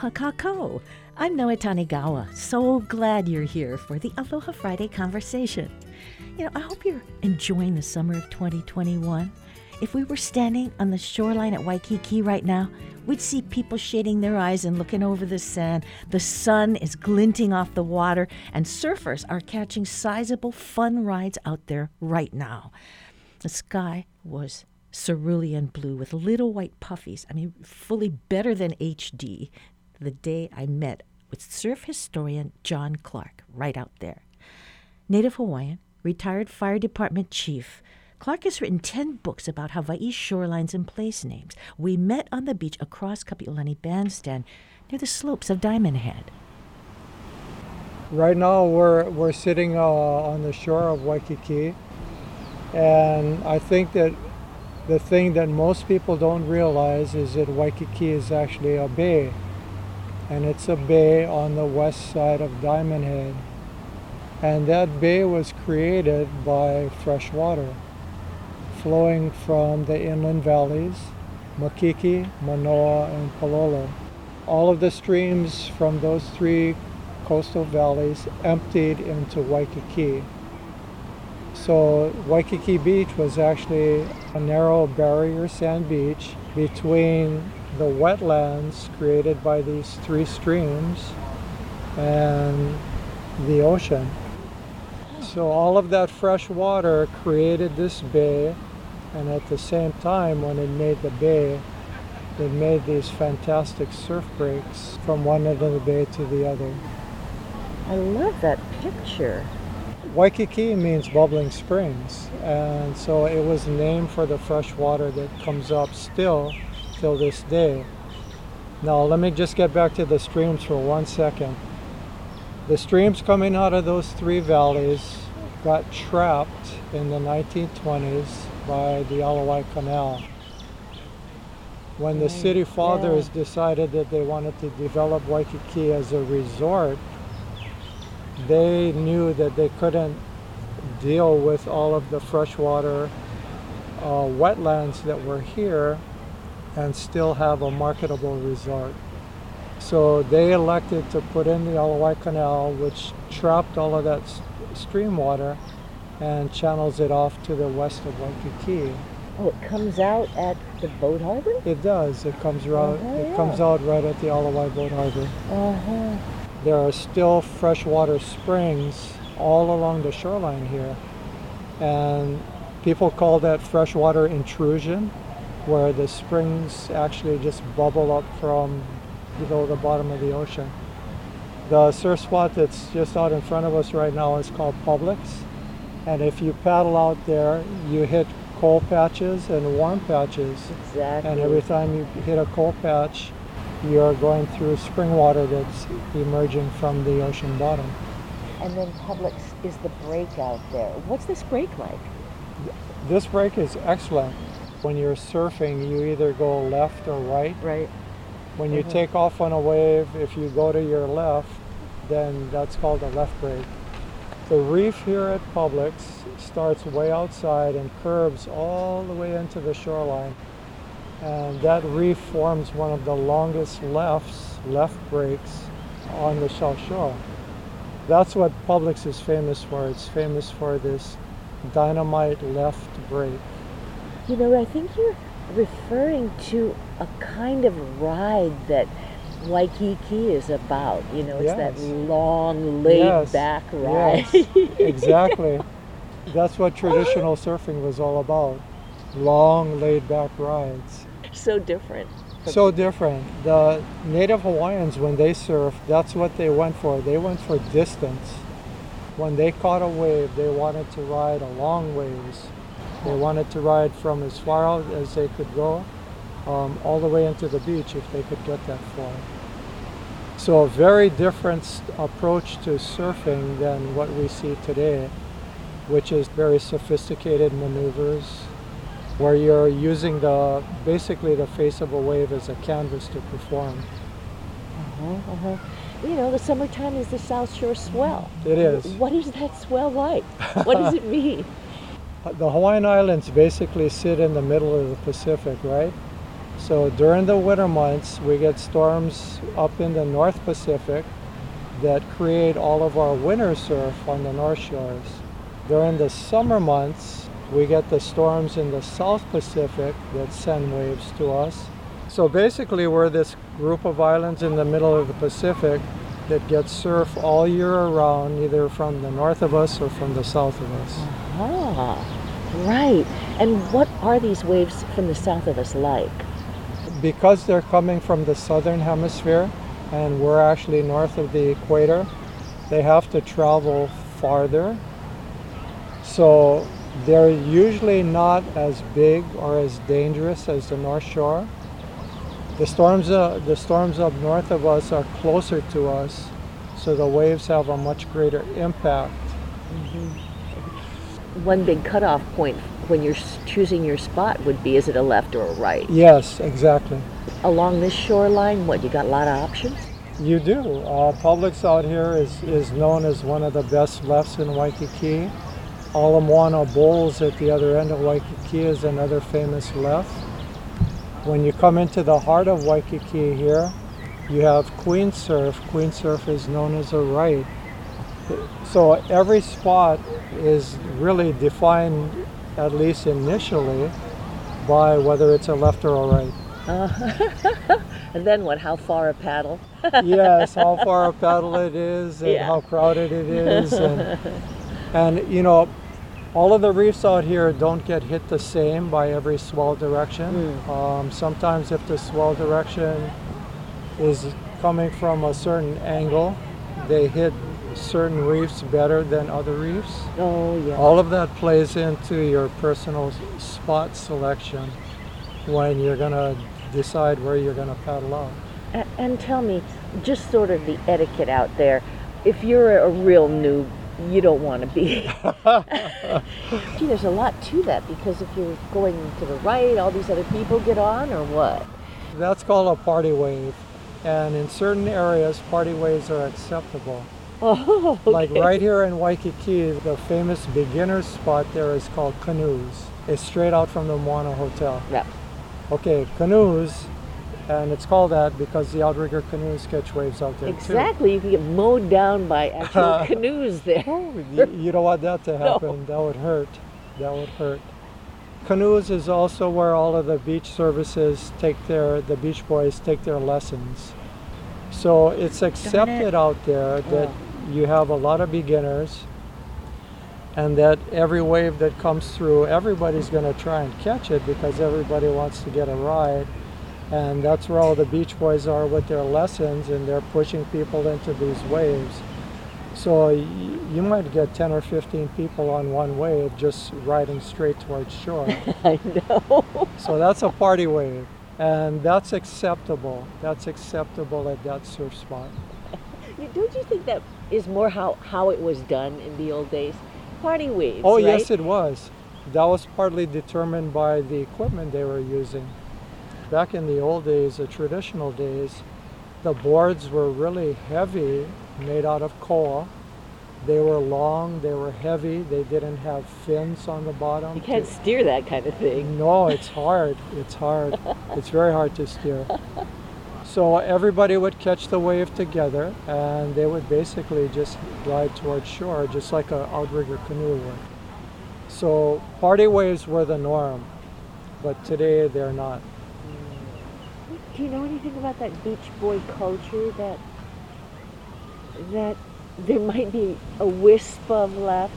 Aloha Kakou. I'm Noe Tanigawa. So glad you're here for the Aloha Friday conversation. You know, I hope you're enjoying the summer of 2021. If we were standing on the shoreline at Waikiki right now, we'd see people shading their eyes and looking over the sand. The sun is glinting off the water, and surfers are catching sizable fun rides out there right now. The sky was cerulean blue with little white puffies. I mean, fully better than HD. The day I met with surf historian John Clark right out there. Native Hawaiian, retired fire department chief. Clark has written 10 books about Hawaii's shorelines and place names. We met on the beach across Kapi'olani Bandstand near the slopes of Diamond Head. Right now, we're, we're sitting uh, on the shore of Waikiki, and I think that the thing that most people don't realize is that Waikiki is actually a bay, and it's a bay on the west side of Diamond Head. And that bay was created by fresh water flowing from the inland valleys, Makiki, Manoa, and Palolo. All of the streams from those three coastal valleys emptied into Waikiki. So Waikiki Beach was actually a narrow barrier sand beach between the wetlands created by these three streams and the ocean. So all of that fresh water created this bay and at the same time when it made the bay it made these fantastic surf breaks from one end of the bay to the other. I love that picture. Waikiki means bubbling springs, and so it was named for the fresh water that comes up still till this day. Now, let me just get back to the streams for one second. The streams coming out of those three valleys got trapped in the 1920s by the Ala Wai Canal. When the city fathers yeah. decided that they wanted to develop Waikiki as a resort, they knew that they couldn't deal with all of the freshwater uh, wetlands that were here and still have a marketable resort. So they elected to put in the Ala Wai Canal, which trapped all of that stream water and channels it off to the west of Waikiki. Oh, it comes out at the boat harbor? It does. It comes right. Uh-huh, it yeah. comes out right at the Ala Wai Boat Harbor. Uh-huh. There are still freshwater springs all along the shoreline here, and people call that freshwater intrusion, where the springs actually just bubble up from below the bottom of the ocean. The surf spot that's just out in front of us right now is called Publics. And if you paddle out there, you hit cold patches and warm patches. Exactly. And every time you hit a cold patch, you're going through spring water that's emerging from the ocean bottom. And then Publics is the break out there. What's this break like? This break is excellent. When you're surfing, you either go left or right. Right. When you Mhm. take off on a wave, if you go to your left, then that's called a left break. The reef here at Publics starts way outside and curves all the way into the shoreline. And that reef forms one of the longest lefts, left breaks on the South Shore. That's what Publics is famous for. It's famous for this dynamite left break. You know, I think you're referring to a kind of ride that Waikiki is about. You know, it's that long, laid Yes, back ride. yes, exactly. That's what traditional surfing was all about. Long, laid back rides. so different. So different. The native Hawaiians, when they surfed, that's what they went for. They went for distance. When they caught a wave, they wanted to ride a long ways. They wanted to ride from as far out as they could go, um, all the way into the beach if they could get that far. So a very different approach to surfing than what we see today, which is very sophisticated maneuvers, where you're using the basically the face of a wave as a canvas to perform. Uh-huh, uh-huh. You know, the summertime is the South Shore swell. It is. What is that swell like? What does it mean? The Hawaiian Islands basically sit in the middle of the Pacific, right? So during the winter months, we get storms up in the North Pacific that create all of our winter surf on the North Shores. During the summer months, we get the storms in the South Pacific that send waves to us. So basically, we're this group of islands in the middle of the Pacific that gets surf all year around, either from the north of us or from the south of us. Ah, right. And what are these waves from the south of us like? Because they're coming from the southern hemisphere and we're actually north of the equator, they have to travel farther. So they're usually not as big or as dangerous as the North Shore. The storms, uh, the storms up north of us are closer to us, so the waves have a much greater impact. Mm-hmm. One big cutoff point when you're choosing your spot would be is it a left or a right? Yes, exactly. Along this shoreline, what, you got a lot of options? You do. Uh, Publics out here is, is known as one of the best lefts in Waikiki. Ala Moana Bowls at the other end of Waikiki is another famous left. When you come into the heart of Waikiki here, you have Queen Surf. Queen Surf is known as a right. So every spot is really defined, at least initially, by whether it's a left or a right. Uh, and then what? How far a paddle? yes, how far a paddle it is, and yeah. how crowded it is, and, and you know, all of the reefs out here don't get hit the same by every swell direction. Mm. Um, sometimes, if the swell direction is coming from a certain angle, they hit certain reefs better than other reefs. Oh, yeah. All of that plays into your personal spot selection when you're going to decide where you're going to paddle out. And, and tell me, just sort of the etiquette out there. If you're a real noob, you don't want to be. Gee, there's a lot to that because if you're going to the right, all these other people get on, or what? That's called a party wave. And in certain areas, party waves are acceptable. Oh, okay. Like right here in Waikiki, the famous beginner spot there is called Canoes. It's straight out from the Moana Hotel. Yeah. Okay, Canoes and it's called that because the outrigger canoes catch waves out there exactly too. you can get mowed down by actual canoes there oh, you, you, don't want that to happen no. that would hurt that would hurt canoes is also where all of the beach services take their the beach boys take their lessons so it's accepted it. out there that yeah. You have a lot of beginners and that every wave that comes through everybody's going to try and catch it because everybody wants to get a ride and that's where all the Beach Boys are with their lessons, and they're pushing people into these waves. So you might get 10 or 15 people on one wave just riding straight towards shore. I know. so that's a party wave, and that's acceptable. That's acceptable at that surf spot. Don't you think that is more how, how it was done in the old days? Party waves. Oh, right? yes, it was. That was partly determined by the equipment they were using back in the old days, the traditional days, the boards were really heavy, made out of koa. They were long, they were heavy, they didn't have fins on the bottom. You can't to, steer that kind of thing. No, it's hard. It's hard. it's very hard to steer. So everybody would catch the wave together and they would basically just glide towards shore, just like an outrigger canoe would. So party waves were the norm, but today they're not do you know anything about that Beach Boy culture that that there might be a wisp of left?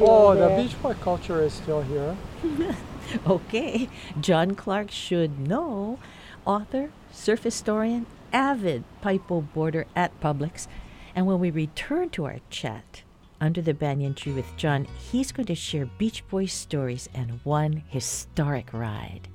oh, there? the Beach Boy culture is still here. okay, John Clark should know. Author, surf historian, avid paipo boarder at Publics. And when we return to our chat under the banyan tree with John, he's going to share Beach Boys stories and one historic ride.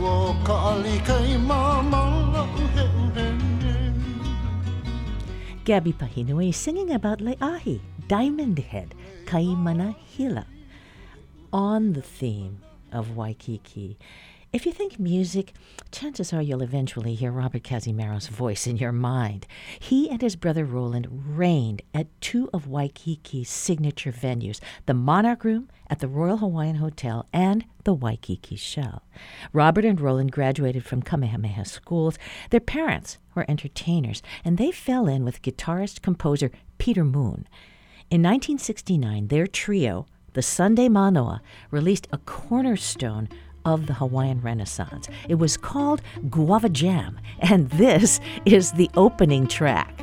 O ka Gabby Pahinui singing about Le'ahi, Diamond Head, Kaimana Hila, on the theme of Waikiki. If you think music, chances are you'll eventually hear Robert Cazimero's voice in your mind. He and his brother Roland reigned at two of Waikiki's signature venues the Monarch Room at the Royal Hawaiian Hotel and the Waikiki Shell. Robert and Roland graduated from Kamehameha schools. Their parents were entertainers, and they fell in with guitarist composer Peter Moon. In 1969, their trio, the Sunday Manoa, released a cornerstone of the Hawaiian Renaissance. It was called Guava Jam, and this is the opening track.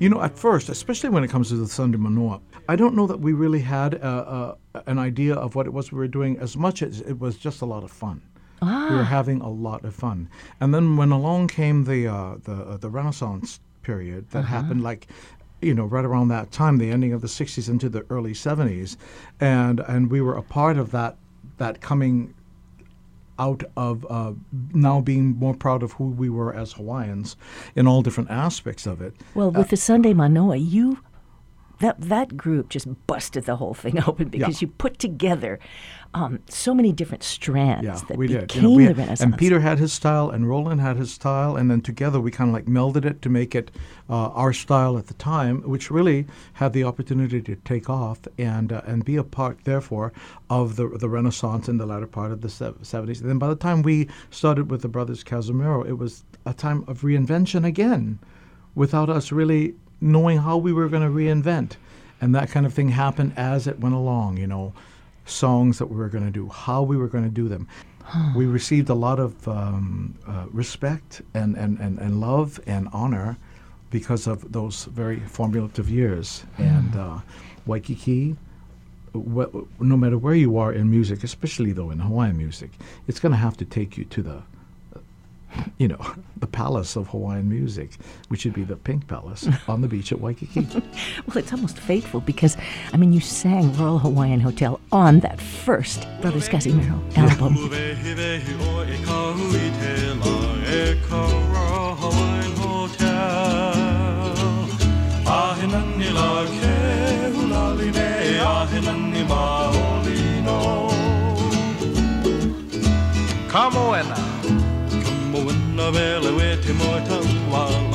You know, at first, especially when it comes to the Sunday Manoa, I don't know that we really had a, a, an idea of what it was we were doing as much as it was just a lot of fun. Ah. We were having a lot of fun. And then when along came the uh, the uh, the Renaissance period that Uh-huh. happened, like you know, right around that time, the ending of the '60s into the early '70s, and and we were a part of that that coming out of uh, now being more proud of who we were as Hawaiians in all different aspects of it. Well, with the Sunday Manoa, you that that group just busted the whole thing open because you put together um, so many different strands Yeah, that we did. became You know, we the had- Renaissance. and Peter had his style, and Roland had his style, and then together we kind of like melded it to make it uh, our style at the time, which really had the opportunity to take off and uh, and be a part, therefore, of the the Renaissance in the latter part of the seventies. And then by the time we started with the brothers Cazimero, it was a time of reinvention again, without us really knowing how we were going to reinvent, and that kind of thing happened as it went along. You know songs that we were going to do, how we were going to do them. we received a lot of um, uh, respect and, and, and, and love and honor because of those very formulative years. And uh, Waikiki, wh- no matter where you are in music, especially though in Hawaiian music, it's going to have to take you to the you know, the palace of Hawaiian music, which would be the Pink Palace on the beach at Waikiki. well, it's almost faithful because, I mean, you sang Royal Hawaiian Hotel on that first Brothers Cazimero album.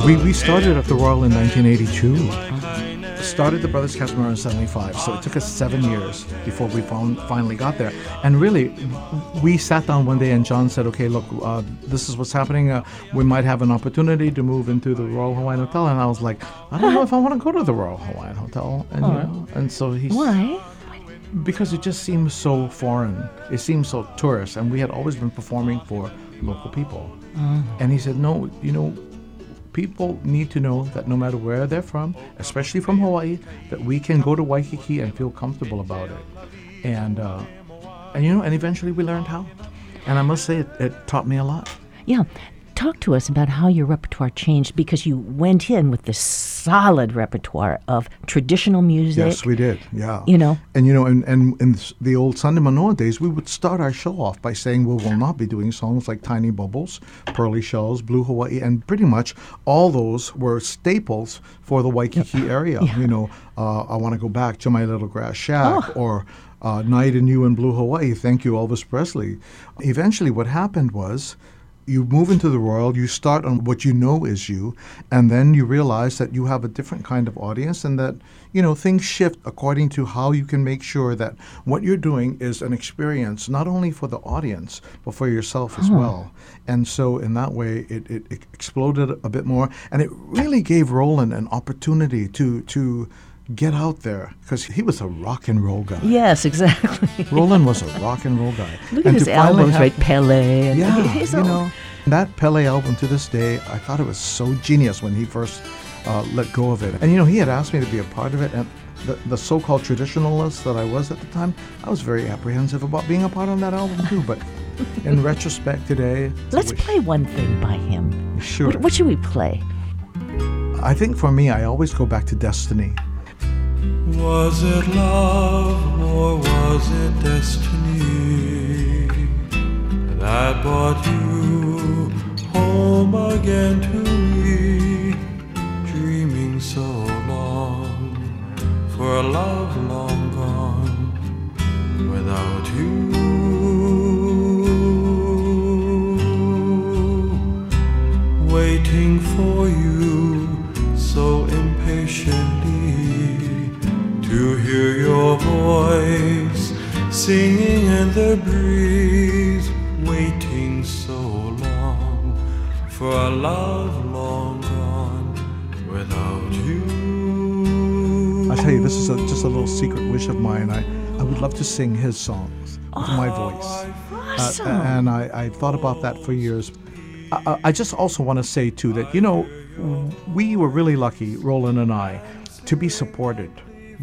We, we started at the Royal in 1982. Started the Brothers Cazimero in 75, so it took us seven years before we found, finally got there. And really, we sat down one day and John said, okay, look, uh, this is what's happening. Uh, we might have an opportunity to move into the Royal Hawaiian Hotel. And I was like, I don't know if I want to go to the Royal Hawaiian Hotel. And, you know, and so he Why? because it just seems so foreign. It seems so tourist, and we had always been performing for local people. And he said, "No, you know, people need to know that no matter where they're from, especially from Hawaii, that we can go to Waikiki and feel comfortable about it." And uh, and you know, and eventually we learned how. And I must say, it, it taught me a lot. Yeah. Talk to us about how your repertoire changed because you went in with this solid repertoire of traditional music. Yes, we did. Yeah. You know. And you know, and, and in the old Sunday Manoa days, we would start our show off by saying we will not be doing songs like Tiny Bubbles, Pearly Shells, Blue Hawaii, and pretty much all those were staples for the Waikiki area. You know, uh, I want to go back to my little grass shack Oh. or uh, Night in You in Blue Hawaii. Thank you, Elvis Presley. Eventually, what happened was you move into the Royal, you start on what you know is you, and then you realize that you have a different kind of audience and that, you know, things shift according to how you can make sure that what you're doing is an experience not only for the audience, but for yourself as hmm. well. And so in that way, it, it, it exploded a bit more, and it really gave Roland an opportunity to, to get out there because he was a rock and roll guy. Yes, exactly. Roland was a rock and roll guy. Look at his albums, right? Pele. And yeah, you know, that Pele album to this day, I thought it was so genius when he first uh, let go of it. And you know, he had asked me to be a part of it, and the, the so-called traditionalist that I was at the time, I was very apprehensive about being a part on that album too. But in retrospect, today, Let's play one thing by him. Sure. What, what should we play? I think for me, I always go back to Destiny. Was it love or was it destiny had brought you home again to me, dreaming so long for a love long gone without you. Waiting for you so impatiently to hear your voice singing in the breeze, waiting so long for a love long gone without you. I tell you, this is a, just a little secret wish of mine. I, I would love to sing his songs with my voice. Uh, and I, I thought about that for years. I, I- I just also want to say, too, that, you know, we were really lucky, Roland and I, to be supported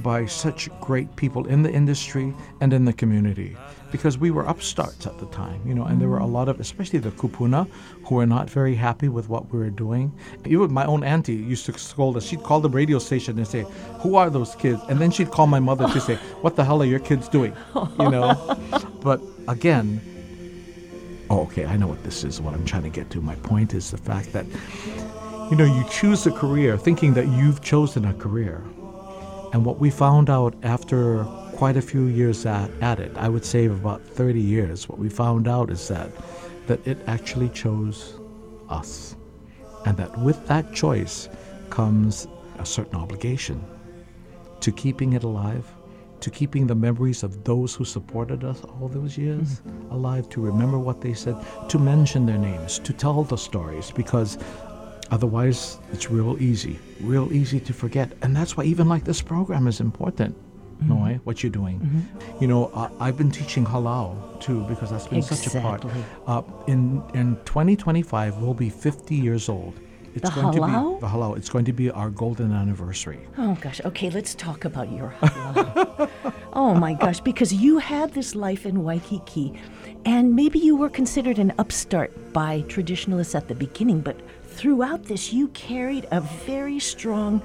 by such great people in the industry and in the community because we were upstarts at the time, you know, and there were a mm. lot of, especially the kupuna, who were not very happy with what we were doing. Even my own auntie used to scold us. She'd call the radio station and say, "Who are those kids?" And then she'd call my mother to say, "What the hell are your kids doing?" You know. but again, oh, okay, I know what this is. What I'm trying to get to. My point is the fact that, you know, you choose a career thinking that you've chosen a career. And what we found out after quite a few years at, at it, I would say about 30 years, what we found out is that that it actually chose us. And that with that choice comes a certain obligation to keeping it alive, to keeping the memories of those who supported us all those years mm-hmm. alive, to remember what they said, to mention their names, to tell the stories, because otherwise it's real easy, real easy to forget. And that's why even like this program is important. Noe, what you're doing. You know, uh, I've been teaching halal too because that's been such a part. Exactly. Uh, in in 2025, we'll be 50 years old. It's The going to halau? be the halau. It's going to be our golden anniversary. Oh gosh. Okay, let's talk about your halau. oh my gosh, because you had this life in Waikiki, and maybe you were considered an upstart by traditionalists at the beginning, but throughout this, you carried a very strong.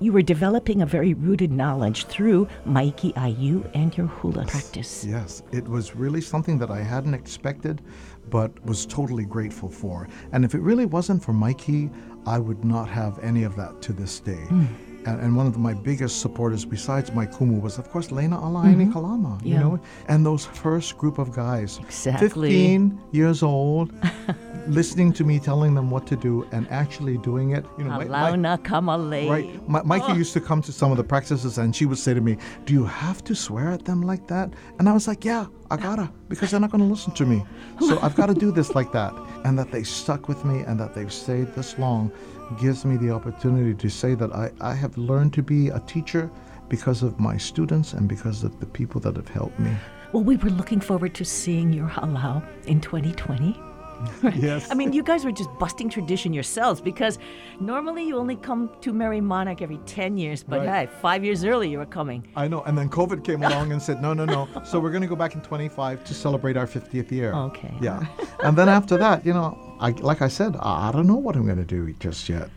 You were developing a very rooted knowledge through Maiki Aiu and your hula practice. Yes, it was really something that I hadn't expected, but was totally grateful for. And if it really wasn't for Maiki, I would not have any of that to this day. Hmm. And, and one of my biggest supporters, besides my kumu, was of course Lena Alaini mm-hmm. Kalama. You know, and those first group of guys, Exactly. 15 years old, listening to me telling them what to do and actually doing it. You know, Halauna Kamale. Right. My, Maiki oh. used to come to some of the practices and she would say to me, Do you have to swear at them like that? And I was like, Yeah, I gotta, because they're not gonna listen to me. So I've gotta do this like that. And that they stuck with me and that they've stayed this long gives me the opportunity to say that I, I have learned to be a teacher because of my students and because of the people that have helped me. Well, we were looking forward to seeing your halau in 2020. Yes. I mean, you guys were just busting tradition yourselves because normally you only come to Merrie Monarch every 10 years, but Right. hey, five years early you were coming. I know. And then COVID came along and said, no, no, no. So we're going to go back in 25 to celebrate our 50th year. Okay. Yeah. and then after that, you know, I, like I said, I, I don't know what I'm going to do just yet.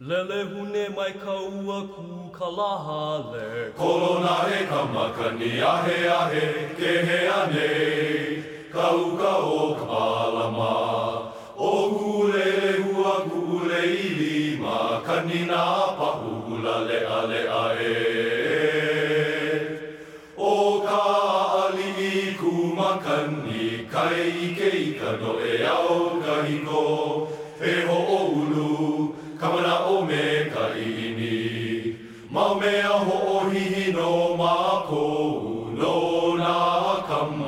Lele hune mai kaua ku kalahale Kolona e kamakani ahe ahe ke he ane Kauka o ka palama O kule hua kule i lima Kanina pahula le ale ae O ka ali i kumakani Kai ike i ka no e au kahiko. E ho o ulu Kamana o me ka ini. Mau mea ho o hihi no mako No na kamale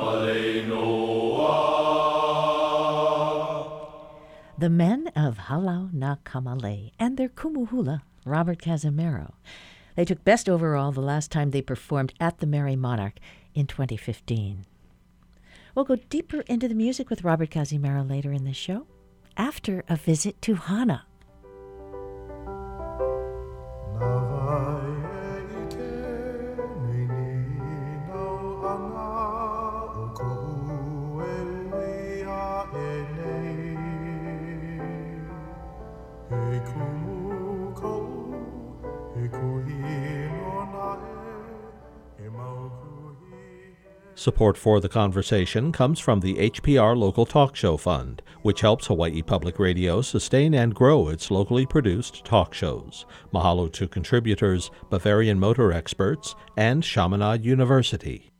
The men of Halau na Kamalei and their kumuhula, Robert Cazimero. They took best overall the last time they performed at the Merrie Monarch in 2015. We'll go deeper into the music with Robert Cazimero later in the show after a visit to Hana. Support for the conversation comes from the HPR Local Talk Show Fund, which helps Hawaii Public Radio sustain and grow its locally produced talk shows. Mahalo to contributors, Bavarian Motor Experts, and Chaminade University.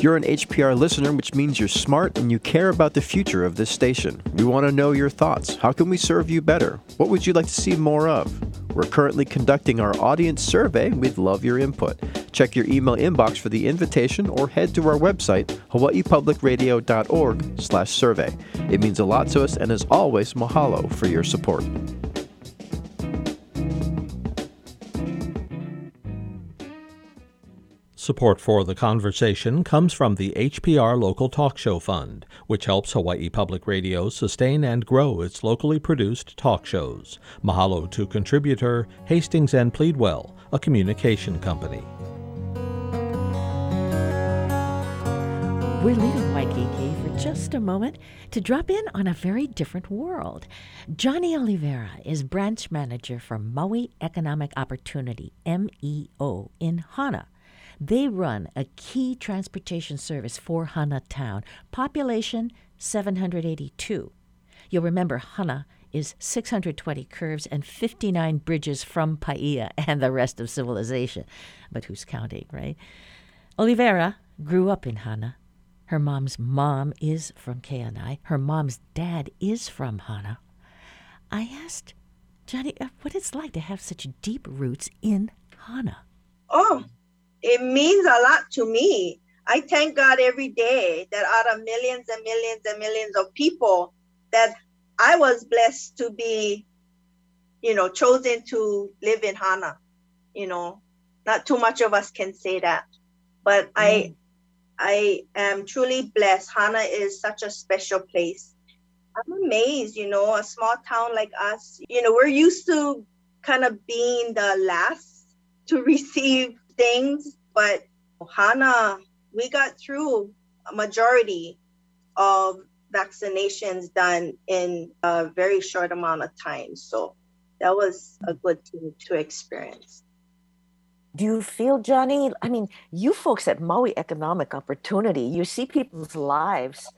You're an HPR listener, which means you're smart and you care about the future of this station. We want to know your thoughts. How can we serve you better? What would you like to see more of? We're currently conducting our audience survey. We'd love your input. Check your email inbox for the invitation or head to our website, hawaiipublicradio.org slash survey. It means a lot to us and as always, mahalo for your support. Support for the conversation comes from the HPR Local Talk Show Fund, which helps Hawaii Public Radio sustain and grow its locally produced talk shows. Mahalo to contributor Hastings and Pleadwell, a communication company. We're leaving Waikiki for just a moment to drop in on a very different world. Johnny Oliveira is branch manager for Maui Economic Opportunity, MEO, in Hana. They run a key transportation service for Hana Town, population 782. You'll remember Hana is 620 curves and 59 bridges from Paia and the rest of civilization. But who's counting, right? Oliveira grew up in Hana. Her mom's mom is from Keanae. Her mom's dad is from Hana. I asked Johnny uh, what it's like to have such deep roots in Hana. Oh, it means a lot to me. I thank God every day that out of millions and millions and millions of people that I was blessed to be, you know, chosen to live in Hana. You know, not too much of us can say that, but mm. I, I am truly blessed. Hana is such a special place. I'm amazed, you know, a small town like us, you know, we're used to kind of being the last to receive things, but Hana, we got through a majority of vaccinations done in a very short amount of time. So that was a good thing to experience. Do you feel, Johnny? I mean, you folks at Maui Economic Opportunity, you see people's lives.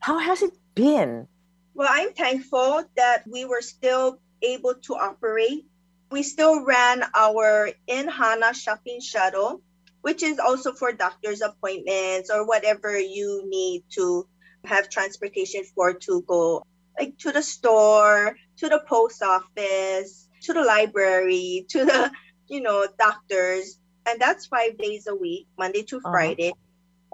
How has it been? Well, I'm thankful that we were still able to operate. We still ran our in Hana shopping shuttle, which is also for doctor's appointments or whatever you need to have transportation for to go like to the store, to the post office, to the library, to the, you know, doctors. And that's five days a week, Monday to uh-huh. Friday.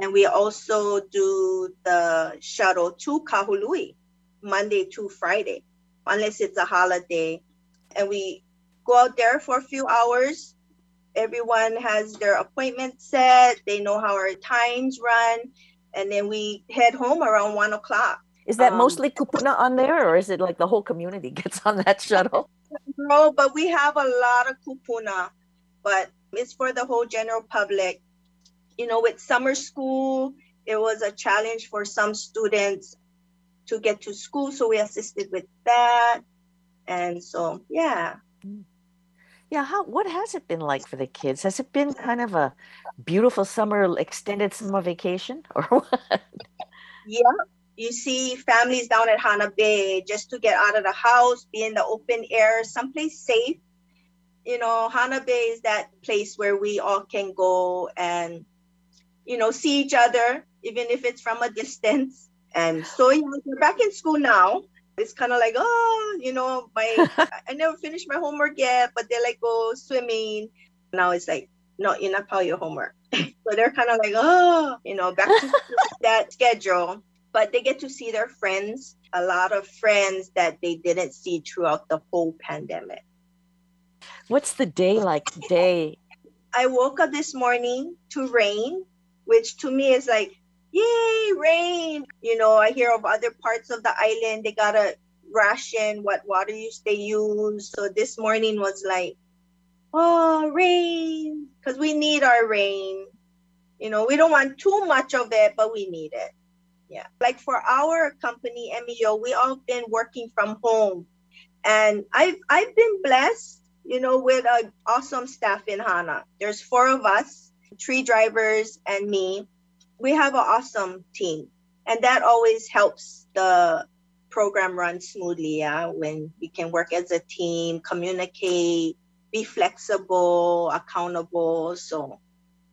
And we also do the shuttle to Kahului, Monday to Friday, unless it's a holiday. And we go out there for a few hours. Everyone has their appointment set. They know how our times run and then we head home around one o'clock. Is that um, mostly kupuna on there, or is it like the whole community gets on that shuttle? No, but we have a lot of kupuna, but it's for the whole general public. You know, with summer school, it was a challenge for some students to get to school, so we assisted with that. And so, yeah. Yeah, how what has it been like for the kids? Has it been kind of a beautiful summer extended summer vacation or what? Yeah. You see families down at Hana Bay just to get out of the house, be in the open air, someplace safe. You know, Hana Bay is that place where we all can go and, you know, see each other, even if it's from a distance. And so, you know, we're back in school now it's kind of like oh you know my i never finished my homework yet but they like go swimming. Now it's like no you're not part your homework. So they're kind of like oh you know back to that schedule. But they get to see their friends a lot of friends that they didn't see throughout the whole pandemic. What's the day like today? I woke up this morning to rain which to me is like yay, rain. You know, I hear of other parts of the island, they gotta ration what water use they use. So this morning was like, oh, rain, because we need our rain. You know, we don't want too much of it, but we need it. Yeah. Like for our company, MEO, we all been working from home. And I've I've been blessed, you know, with an awesome staff in Hana. There's four of us, three drivers and me we have an awesome team. And that always helps the program run smoothly, yeah, when we can work as a team, communicate, be flexible, accountable. So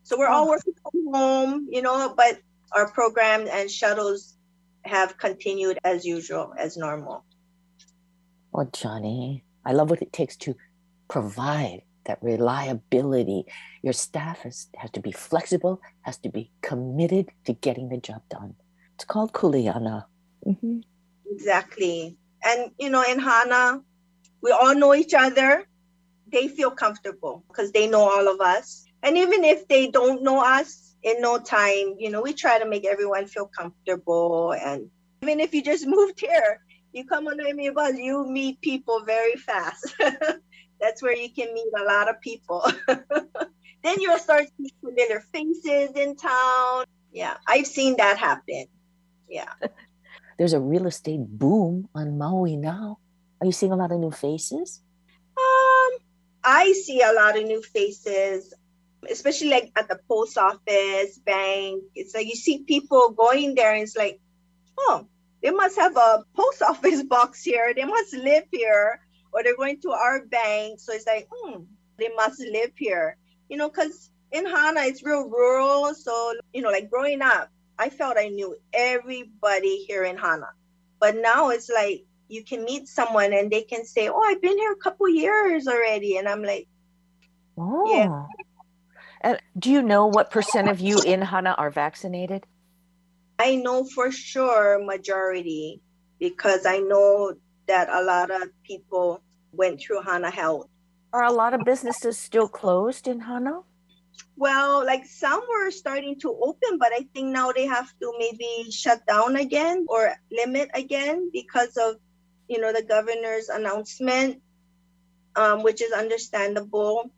so we're all oh. working from home, you know, but our program and shuttles have continued as usual, as normal. Well, Johnny, I love what it takes to provide that reliability. Your staff has, has to be flexible, has to be committed to getting the job done. It's called Kuleana. Mm-hmm. Exactly. And, you know, in Hana, we all know each other. They feel comfortable because they know all of us. And even if they don't know us in no time, you know, we try to make everyone feel comfortable. And even if you just moved here, you come on the bus, you meet people very fast. That's where you can meet a lot of people. then you'll start seeing familiar faces in town. Yeah, I've seen that happen. Yeah. There's a real estate boom on Maui now. Are you seeing a lot of new faces? Um, I see a lot of new faces, especially like at the post office, bank. It's like you see people going there, and it's like, oh, they must have a post office box here. They must live here or they're going to our bank. So it's like, hmm, they must live here. You know, because in Hana, it's real rural. So, you know, like growing up, I felt I knew everybody here in Hana. But now it's like you can meet someone and they can say, Oh, I've been here a couple years already. And I'm like, Oh. Yeah. And do you know what percent of you in Hana are vaccinated? I know for sure majority because I know that a lot of people went through Hana Health. Are a lot of businesses still closed in Hana? Well, like some were starting to open, but I think now they have to maybe shut down again or limit again because of, you know, the governor's announcement, um, which is understandable.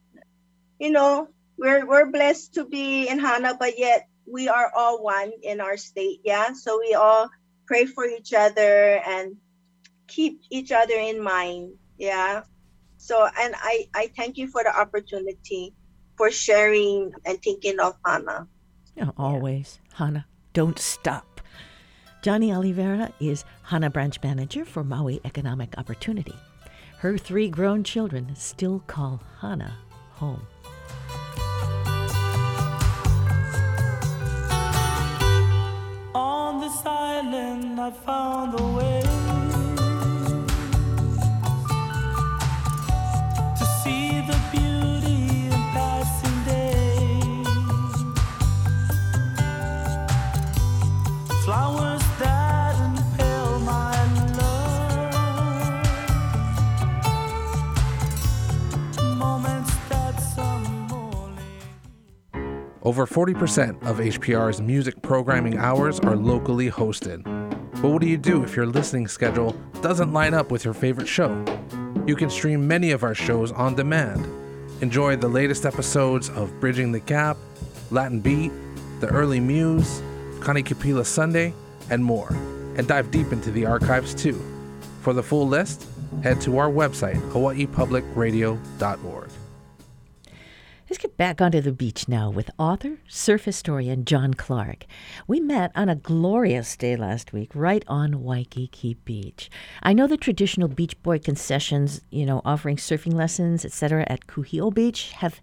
You know, we're we're blessed to be in Hana, but yet we are all one in our state. Yeah, so we all pray for each other and keep each other in mind. Yeah. So, and I, I thank you for the opportunity for sharing and thinking of Hana. Oh, always, yeah. Hana. Don't stop. Johnny Oliveira is Hana branch manager for Maui Economic Opportunity. Her three grown children still call Hana home. On this island, I found a way. Over 40% of HPR's music programming hours are locally hosted. But what do you do if your listening schedule doesn't line up with your favorite show? You can stream many of our shows on demand. Enjoy the latest episodes of Bridging the Gap, Latin Beat, The Early Muse, Kanikapila Sunday, and more, and dive deep into the archives too. For the full list, head to our website, hawaiipublicradio.org. Let's get back onto the beach now with author, surf historian John Clark. We met on a glorious day last week right on Waikiki Beach. I know the traditional beach boy concessions, you know, offering surfing lessons, etc., at Kuhio Beach have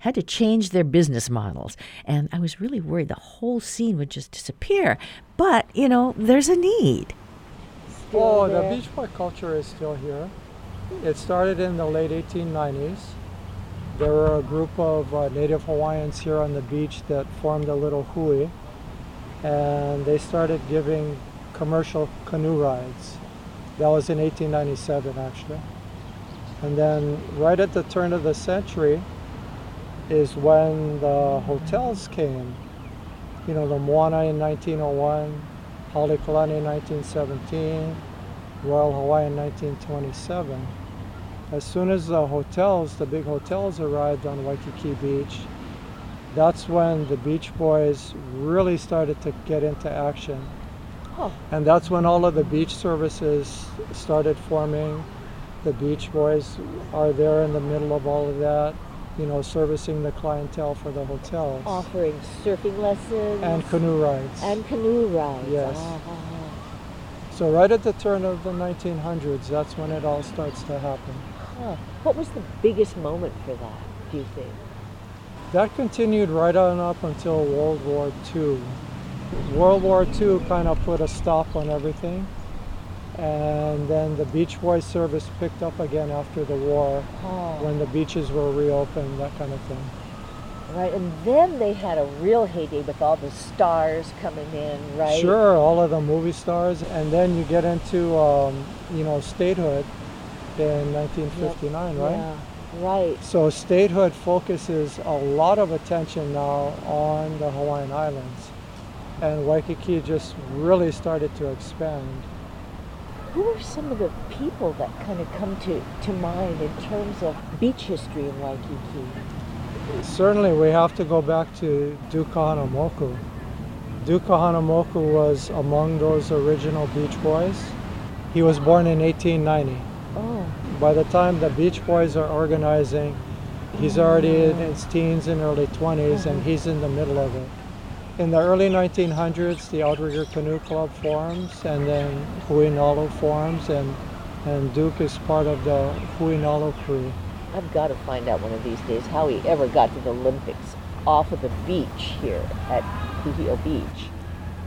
had to change their business models. And I was really worried the whole scene would just disappear. But, you know, there's a need. oh, the beach boy culture is still here. It started in the late 1890s there were a group of uh, native Hawaiians here on the beach that formed a little hui and they started giving commercial canoe rides. That was in 1897 actually. And then right at the turn of the century is when the hotels came. You know, the Moana in 1901, Halekulani in 1917, Royal Hawaii in 1927 as soon as the hotels, the big hotels arrived on Waikiki Beach, that's when the Beach Boys really started to get into action. Oh. And that's when all of the beach services started forming. The Beach Boys are there in the middle of all of that. you know, servicing the clientele for the hotels. Offering surfing lessons And canoe rides. and canoe rides. Yes. Ah, so right at the turn of the 1900s, that's when it all starts to happen. Huh. What was the biggest moment for that, do you think? That continued right on up until World War II. World War II kind of put a stop on everything. And then the Beach Boys service picked up again after the war Oh. when the beaches were reopened, that kind of thing. Right, and then they had a real heyday with all the stars coming in, right? Sure, all of the movie stars. And then you get into, um, you know, statehood in 1959, right? Yeah, right. So statehood focuses a lot of attention now on the Hawaiian Islands. And Waikiki just really started to expand. Who are some of the people that kind of come to, to mind in terms of beach history in Waikiki? Certainly we have to go back to Duke Kahanamoku. Duke Kahanamoku was among those original Beach Boys. He was born in 1890. Oh, By the time the Beach Boys are organizing, he's already in his teens and early 20s, and mm-hmm. he's in the middle of it. In the early 1900s, the Outrigger Canoe Club forms, and then Huinalu forms, and, and Duke is part of the Huinalu crew. I've got to find out one of these days how he ever got to the Olympics off of the beach here at Kuhio Beach.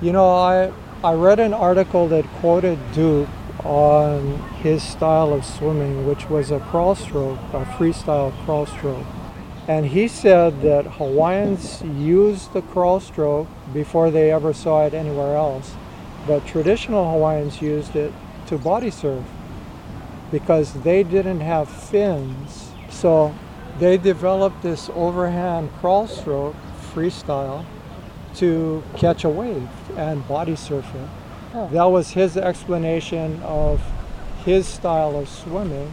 You know, I, I read an article that quoted Duke on his style of swimming, which was a crawl stroke, a freestyle crawl stroke. And he said that Hawaiians used the crawl stroke before they ever saw it anywhere else. But traditional Hawaiians used it to body surf because they didn't have fins. So they developed this overhand crawl stroke freestyle to catch a wave and body surf it. Huh. That was his explanation of his style of swimming,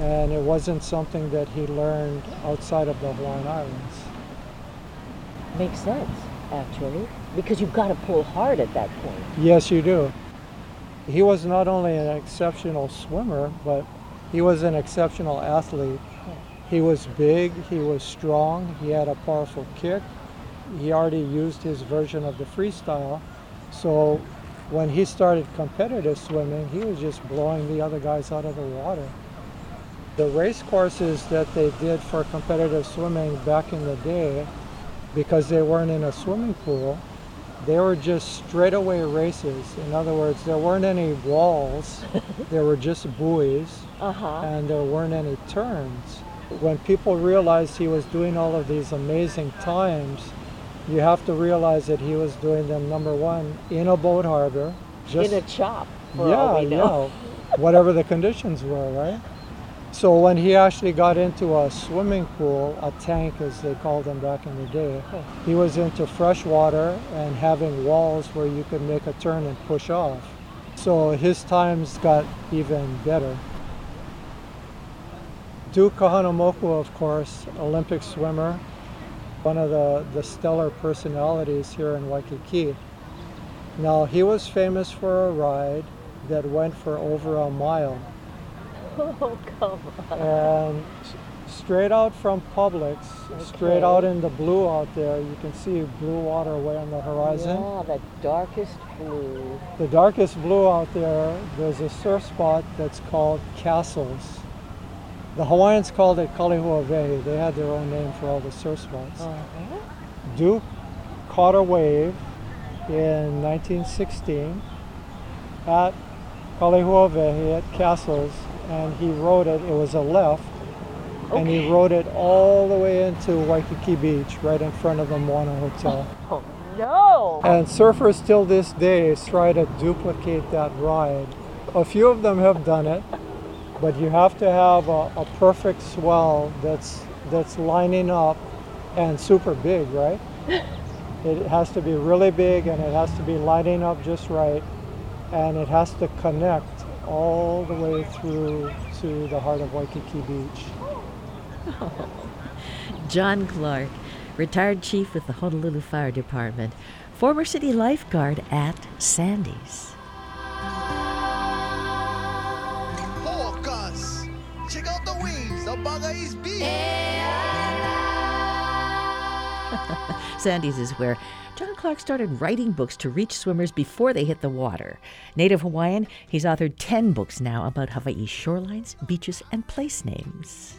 and it wasn't something that he learned outside of the Hawaiian Islands. Makes sense, actually, because you've got to pull hard at that point. Yes, you do. He was not only an exceptional swimmer, but he was an exceptional athlete. He was big, he was strong, he had a powerful kick. He already used his version of the freestyle. So when he started competitive swimming, he was just blowing the other guys out of the water. The race courses that they did for competitive swimming back in the day, because they weren't in a swimming pool, they were just straightaway races. In other words, there weren't any walls, there were just buoys, Uh huh. and there weren't any turns. When people realized he was doing all of these amazing times, you have to realize that he was doing them, number one, in a boat harbor. Just, in a chop, yeah, all we know. yeah, whatever the conditions were, right? So when he actually got into a swimming pool, a tank as they called them back in the day, he was into fresh water and having walls where you could make a turn and push off. So his times got even better. Duke Kahanamoku, of course, Olympic swimmer, one of the, the stellar personalities here in Waikiki. Now, he was famous for a ride that went for over a mile. Oh, come on. And straight out from Publics, straight out in the blue out there, you can see blue water way on the horizon. Yeah, the darkest blue. The darkest blue out there, there's a surf spot that's called Castles. The Hawaiians called it Kalehuawehe. They had their own name for all the surf spots. Uh-huh. Duke caught a wave in 1916 at Kalehuawehe at Castles, and he rode it. It was a left, and he rode it all the way into Waikiki Beach, right in front of the Moana Hotel. Oh, no. And surfers till this day try to duplicate that ride. A few of them have done it, but you have to have a, a perfect swell that's that's lining up and super big, right? It has to be really big and it has to be lining up just right and it has to connect all the way through to the heart of Waikiki Beach. John Clark, retired chief with the Honolulu Fire Department, former city lifeguard at Sandy's. sa is Sandy's is where John Clark started writing books to reach swimmers before they hit the water. Native Hawaiian, he's authored 10 books now about Hawaii's shorelines, beaches, and place names.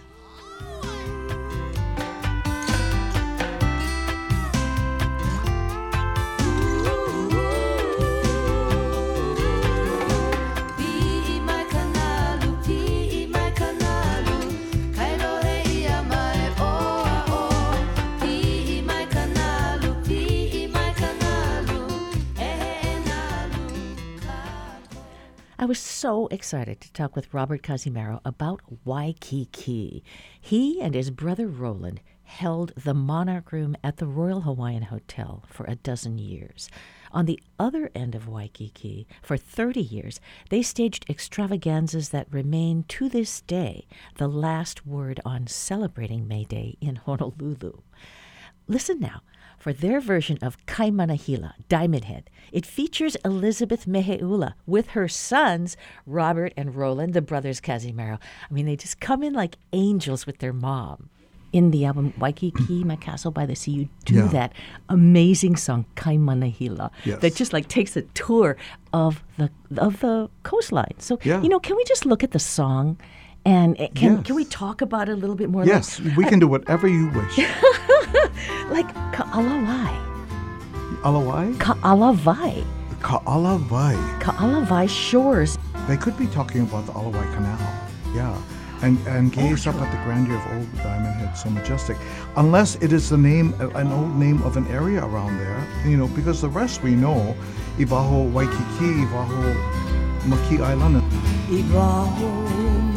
So excited to talk with Robert Cazimero about Waikiki. He and his brother Roland held the Monarch Room at the Royal Hawaiian Hotel for a dozen years. On the other end of Waikiki, for 30 years, they staged extravaganzas that remain to this day the last word on celebrating May Day in Honolulu. Listen now for their version of Kaimanahila, Diamond Head. It features Elizabeth Meheula with her sons, Robert and Roland, the brothers Cazimero. I mean, they just come in like angels with their mom. In the album Waikiki, My Castle by the Sea, you do Yeah. that amazing song Kaimanahila Yes. that just like takes a tour of the of the coastline. So Yeah. you know, can we just look at the song and uh, can can we talk about it a little bit more? Yes, we can do whatever you wish. Like, like Ka'alawai. Alawai? Ka'alawai. Ka'alawai. Ka'alawai shores. They could be talking about the Ala Wai Canal. Yeah. And, and gaze up at the grandeur of old Diamond Head, so majestic. Unless it is the name, an old name of an area around there, you know, because the rest we know, Ivaho Waikiki, Ivaho Makee Island. Iwaho mako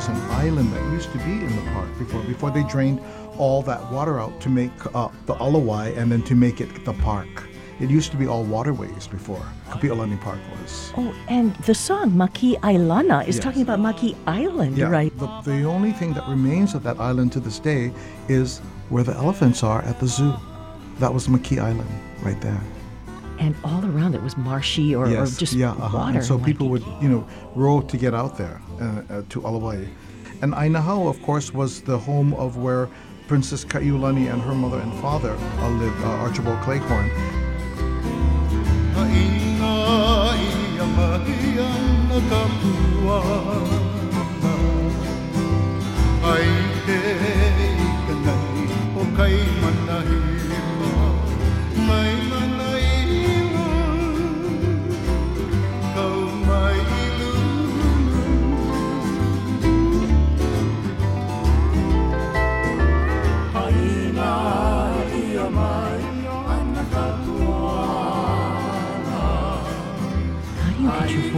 was an island that used to be in the park before, before they drained all that water out to make uh, the Ala Wai and then to make it the park. It used to be all waterways before Kapi'olani Park was. Oh, and the song Makee Ailana is Yes. talking about Makee Island, right? The, the only thing that remains of that island to this day is where the elephants are at the zoo. That was Makee Island right there. And all around it was marshy or, or yes, just yeah, uh-huh. water. And so people would, you know, row to get out there to Ala Wai. And Ainahau, of course, was the home of where Princess Kaiulani and her mother and father uh, lived, uh, Archibald manahila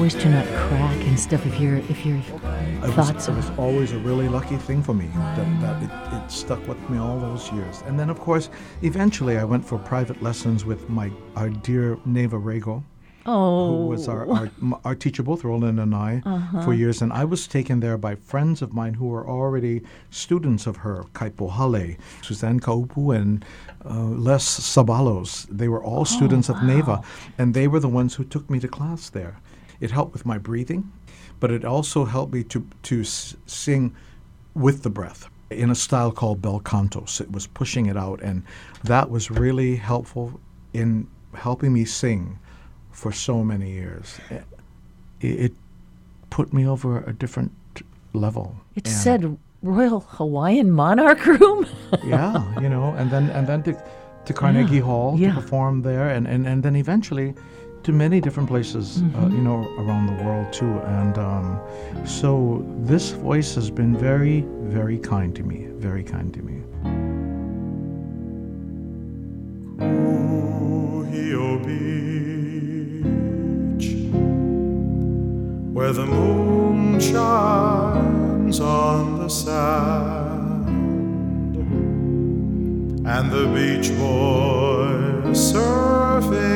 voice to not crack and stuff if you're if your It was, thoughts it was always a really lucky thing for me that, that it, it stuck with me all those years. And then, of course, eventually I went for private lessons with my our dear Neva Rego, Oh, who was our, our, our teacher, both Roland and I, for years. And I was taken there by friends of mine who were already students of her, Kaipo Hale, Suzanne Kaupu, and uh, Les Sabalos. They were all students of Neva, and they were the ones who took me to class there. It helped with my breathing, but it also helped me to, to sing with the breath in a style called bel cantos. It was pushing it out, and that was really helpful in helping me sing for so many years. It, it put me over a different level. it And- said Royal Hawaiian Monarch Room. yeah, you know, and then and then to, to Carnegie Hall yeah. to perform there, and, and, and then eventually to many different places, uh, Mm-hmm. you know, around the world too. And um, so this voice has been very, very kind to me, very kind to me. Kuhio Beach, where the moon shines on the sand, and the beach boys surfing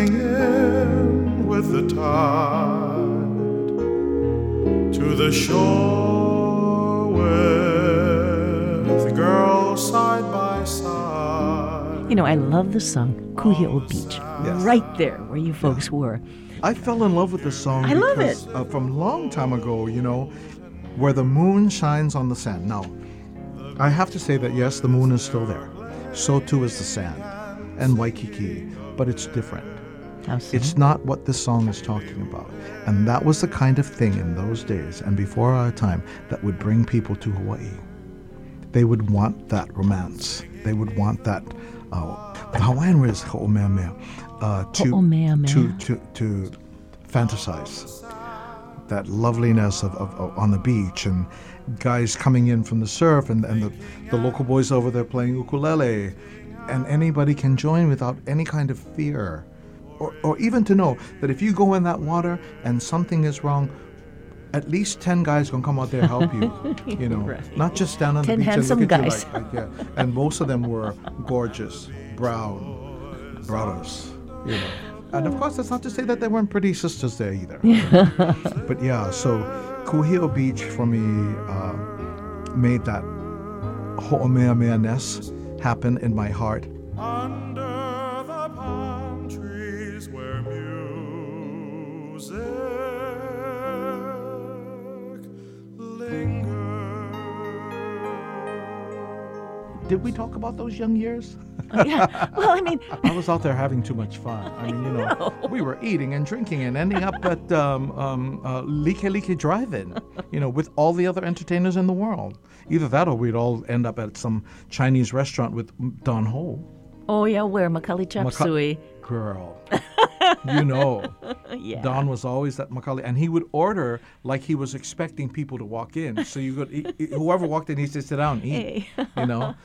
the shore with girls side by side. You know, I love the song Kuhio Beach, Yes. right there where you folks were. I fell in love with the song. I love because, Uh, from a long time ago, you know, where the moon shines on the sand. Now, I have to say that yes, the moon is still there. So too is the sand and Waikiki, but it's different. It's not what this song is talking about. And that was the kind of thing in those days and before our time that would bring people to Hawaii. They would want that romance. They would want that. Uh, the Hawaiian word is ho'omeamea, uh, to, Ho'omeamea. to, to, to fantasize that loveliness of, of, of on the beach and guys coming in from the surf and, and the, the local boys over there playing ukulele and anybody can join without any kind of fear or, or even to know that if you go in that water and something is wrong at least 10 guys gonna come out there and help you you know? Right. not just stand on 10 the beach and look at guys. you like, like yeah. And most of them were gorgeous brown brothers you know? And of course that's not to say that there weren't pretty sisters there either. But yeah so kuhio beach for me uh, made that ho'omeamea-ness happen in my heart. Under did we talk about those young years yeah. Well, I mean, I was out there having too much fun. I mean, you know, we were eating and drinking and ending up at um, um, uh, Like Like Drive-In, you know, with all the other entertainers in the world. Either that or we'd all end up at some Chinese restaurant with Don Ho. oh yeah, where McCully Chop Maca- Suey. Girl, you know, Yeah. Don was always at McCully, and he would order like he was expecting people to walk in. So you could, he- whoever walked in, he said, "Sit down, eat." Hey. you know.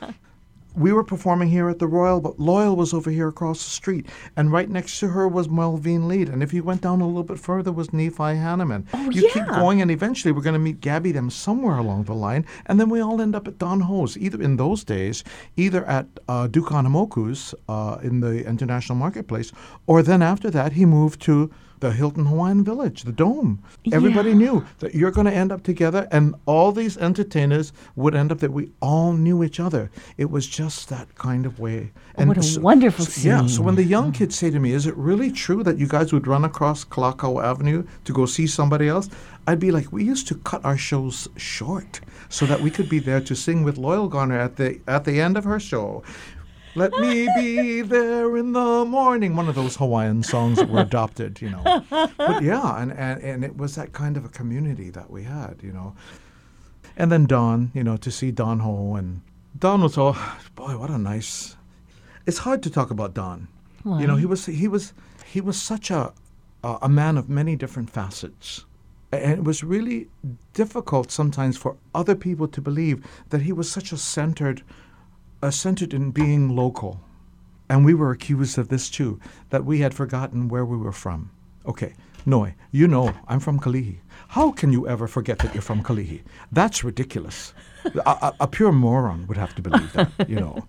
We were performing here at the Royal, but Loyal was over here across the street, and right next to her was Melveen Leed. And if you went down a little bit further, was Nephi Hannemann. Oh, you keep going, and eventually we're going to meet Gabby them somewhere along the line, and then we all end up at Don Ho's. Either in those days, either at uh, Duke Hanamoku's uh, in the International Marketplace, or then after that he moved to the Hilton Hawaiian Village, the Dome. Everybody Yeah. knew that you're going to end up together, and all these entertainers would end up that we all knew each other. It was just that kind of way. Oh, what a wonderful scene. Yeah. So when the young kids say to me, "Is it really true that you guys would run across Kalakaua Avenue to go see somebody else?" I'd be like, "We used to cut our shows short so that we could be there to sing with Loyal Garner at the at the end of her show." Let me be there in the morning. One of those Hawaiian songs that were adopted, you know. But yeah, and, and, and it was that kind of a community that we had, you know. And then Don, you know, to see Don Ho and Don was all, boy, what a nice. It's hard to talk about Don. You know, he was he was he was such a a a man of many different facets. And it was really difficult sometimes for other people to believe that he was such a centered, uh, centered in being local. And we were accused of this too, that we had forgotten where we were from. Okay, Noe, you know I'm from Kalihi. How can you ever forget that you're from Kalihi? That's ridiculous. a, a, a pure moron would have to believe that, you know.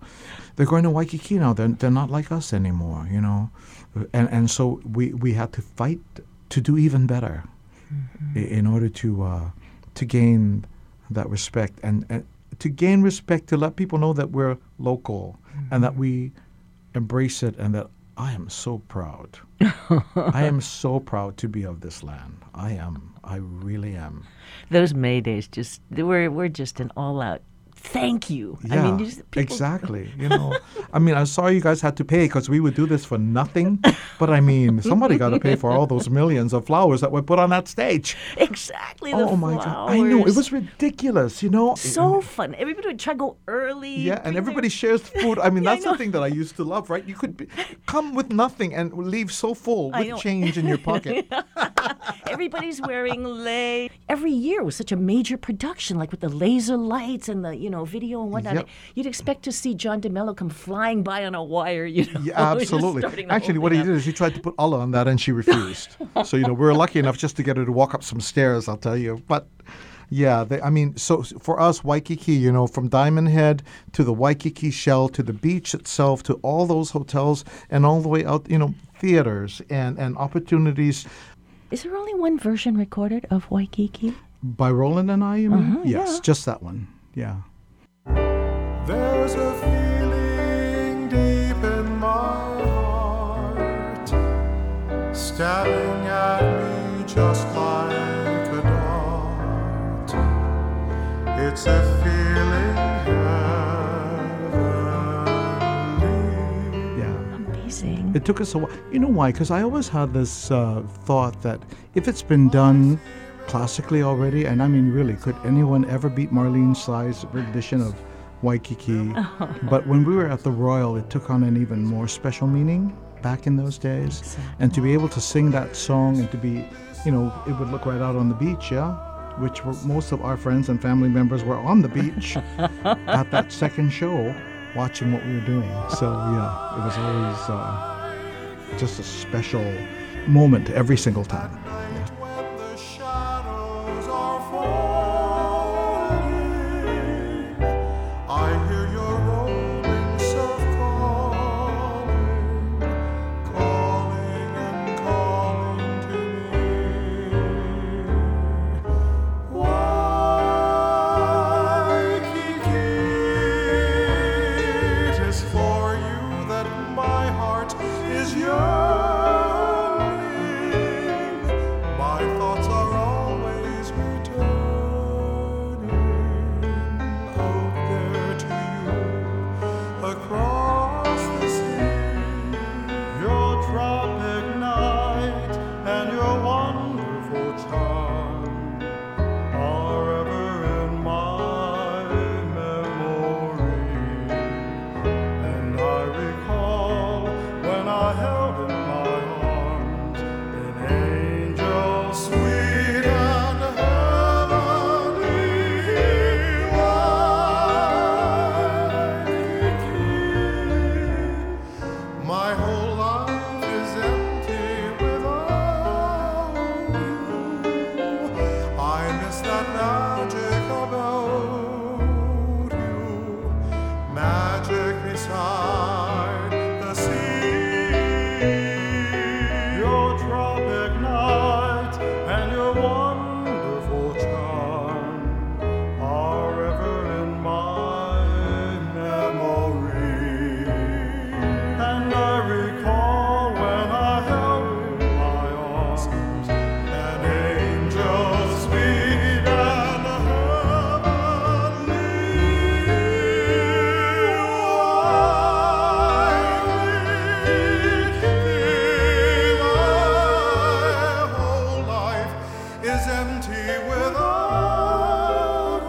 They're going to Waikiki now. They're, they're not like us anymore, you know. And, and so we, we had to fight to do even better i- in order to, uh, to gain that respect and, and to gain respect to let people know that we're local and that mm-hmm. we embrace it and that I am so proud. I am so proud to be of this land. I am. I really am. Those May days just we're we're just an all out thank you. Yeah, I mean, exactly. You know, I mean, I'm sorry you guys had to pay because we would do this for nothing. But I mean, somebody got to pay for all those millions of flowers that were put on that stage. Exactly. Oh my god! I know it was ridiculous. You know, so fun. Everybody would try to go early. Yeah, and everybody shares food. I mean, Yeah, I that's the thing that I used to love, right? You could be, come with nothing and leave so full with change in your pocket. Everybody's wearing lei. Every year was such a major production, like with the laser lights and the you know video and whatnot. Yep. You'd expect to see Jon de Mello come flying by on a wire. You know, Yeah, absolutely. Actually, what he thing did is he tried to put Allah on that, and she refused. so you know, we were lucky enough just to get her to walk up some stairs. I'll tell you, but. Yeah, they, I mean, so for us, Waikiki, you know, from Diamond Head to the Waikiki Shell to the beach itself to all those hotels and all the way out, you know, theaters and, and opportunities Is there only one version recorded of Waikiki? by Roland and I, you mean? Uh-huh, yes, yeah. just that one. Yeah. There's a feeling deep in my heart, stabbing at me just like a dart. It's a feeling heavenly. Yeah. Amazing. It took us a while. You know why? Because I always had this uh, thought that if it's been done classically already, and I mean, really, could anyone ever beat Marlene Sai's rendition of Waikiki? but when we were at the Royal, it took on an even more special meaning back in those days. And to be able to sing that song and to be, you know, it would look right out on the beach, yeah? Which were most of our friends and family members were on the beach at that second show watching what we were doing. So, yeah, it was always. Uh, just a special moment every single time.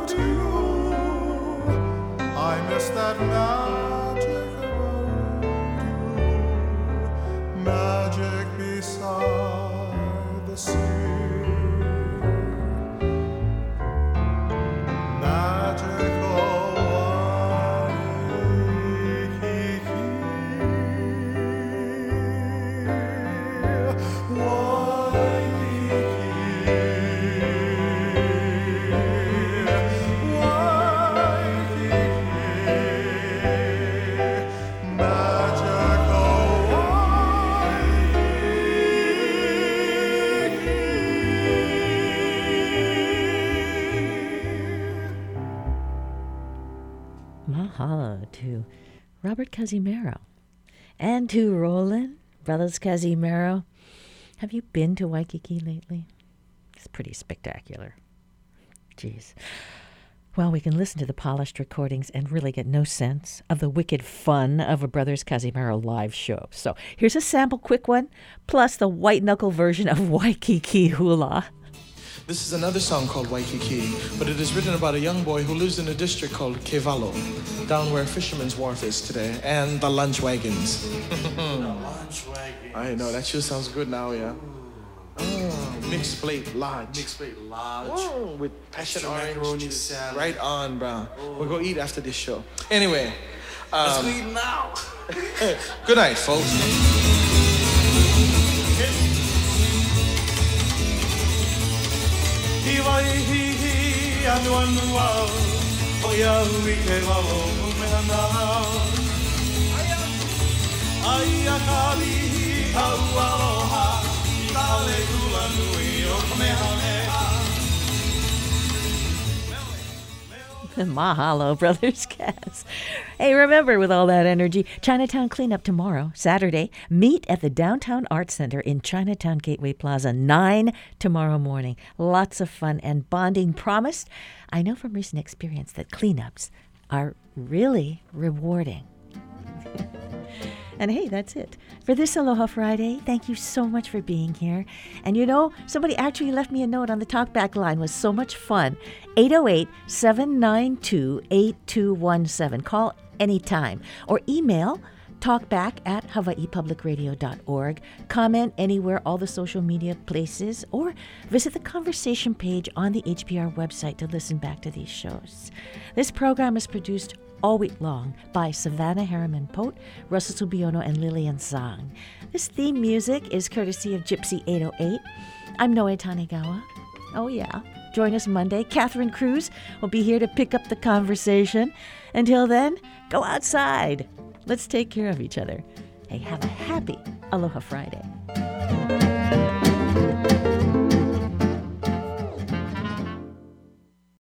Without you. I miss that magic Robert Cazimero and to Roland, Brothers Cazimero. Have you been to Waikiki lately? It's pretty spectacular. Jeez. Well, we can listen to the polished recordings and really get no sense of the wicked fun of a Brothers Cazimero live show. So here's a sample quick one, plus the white knuckle version of Waikiki Hula. This is another song called Waikiki, but it is written about a young boy who lives in a district called Kewalo, down where Fisherman's Wharf is today, and the lunch wagons. I know, that sure sounds good now, yeah. Oh, mixed plate lodge. Mixed plate lodge. Oh, with passion orange. macaroni juice. salad. Right on, bro. We'll go eat after this show. Anyway. Let's um, go eat now. Good night, folks. hi wai hi hi anu anu au o ia ui ke wau o mea nā ai a ka li hi hau aloha i tu kua nui o ka mea mea. Mahalo, Brothers Cast. Hey, remember, with all that energy, Chinatown cleanup tomorrow, Saturday. Meet at the Downtown Arts Center in Chinatown Gateway Plaza, 9 tomorrow morning. Lots of fun and bonding promised. I know from recent experience that cleanups are really rewarding. And hey, that's it. For this Aloha Friday, thank you so much for being here. And you know, somebody actually left me a note on the talkback line. It was so much fun. 808 792 8217. Call anytime or email talkback at hawaiipublicradio.org. Comment anywhere, all the social media places, or visit the conversation page on the HPR website to listen back to these shows. This program is produced all week long by Savannah Harriman Pote, Russell Subiono, and Lillian Zhang. This theme music is courtesy of Gypsy 808. I'm Noe Tanigawa. Oh, yeah. Join us Monday. Catherine Cruz will be here to pick up the conversation. Until then, go outside. Let's take care of each other. Hey, have a happy Aloha Friday.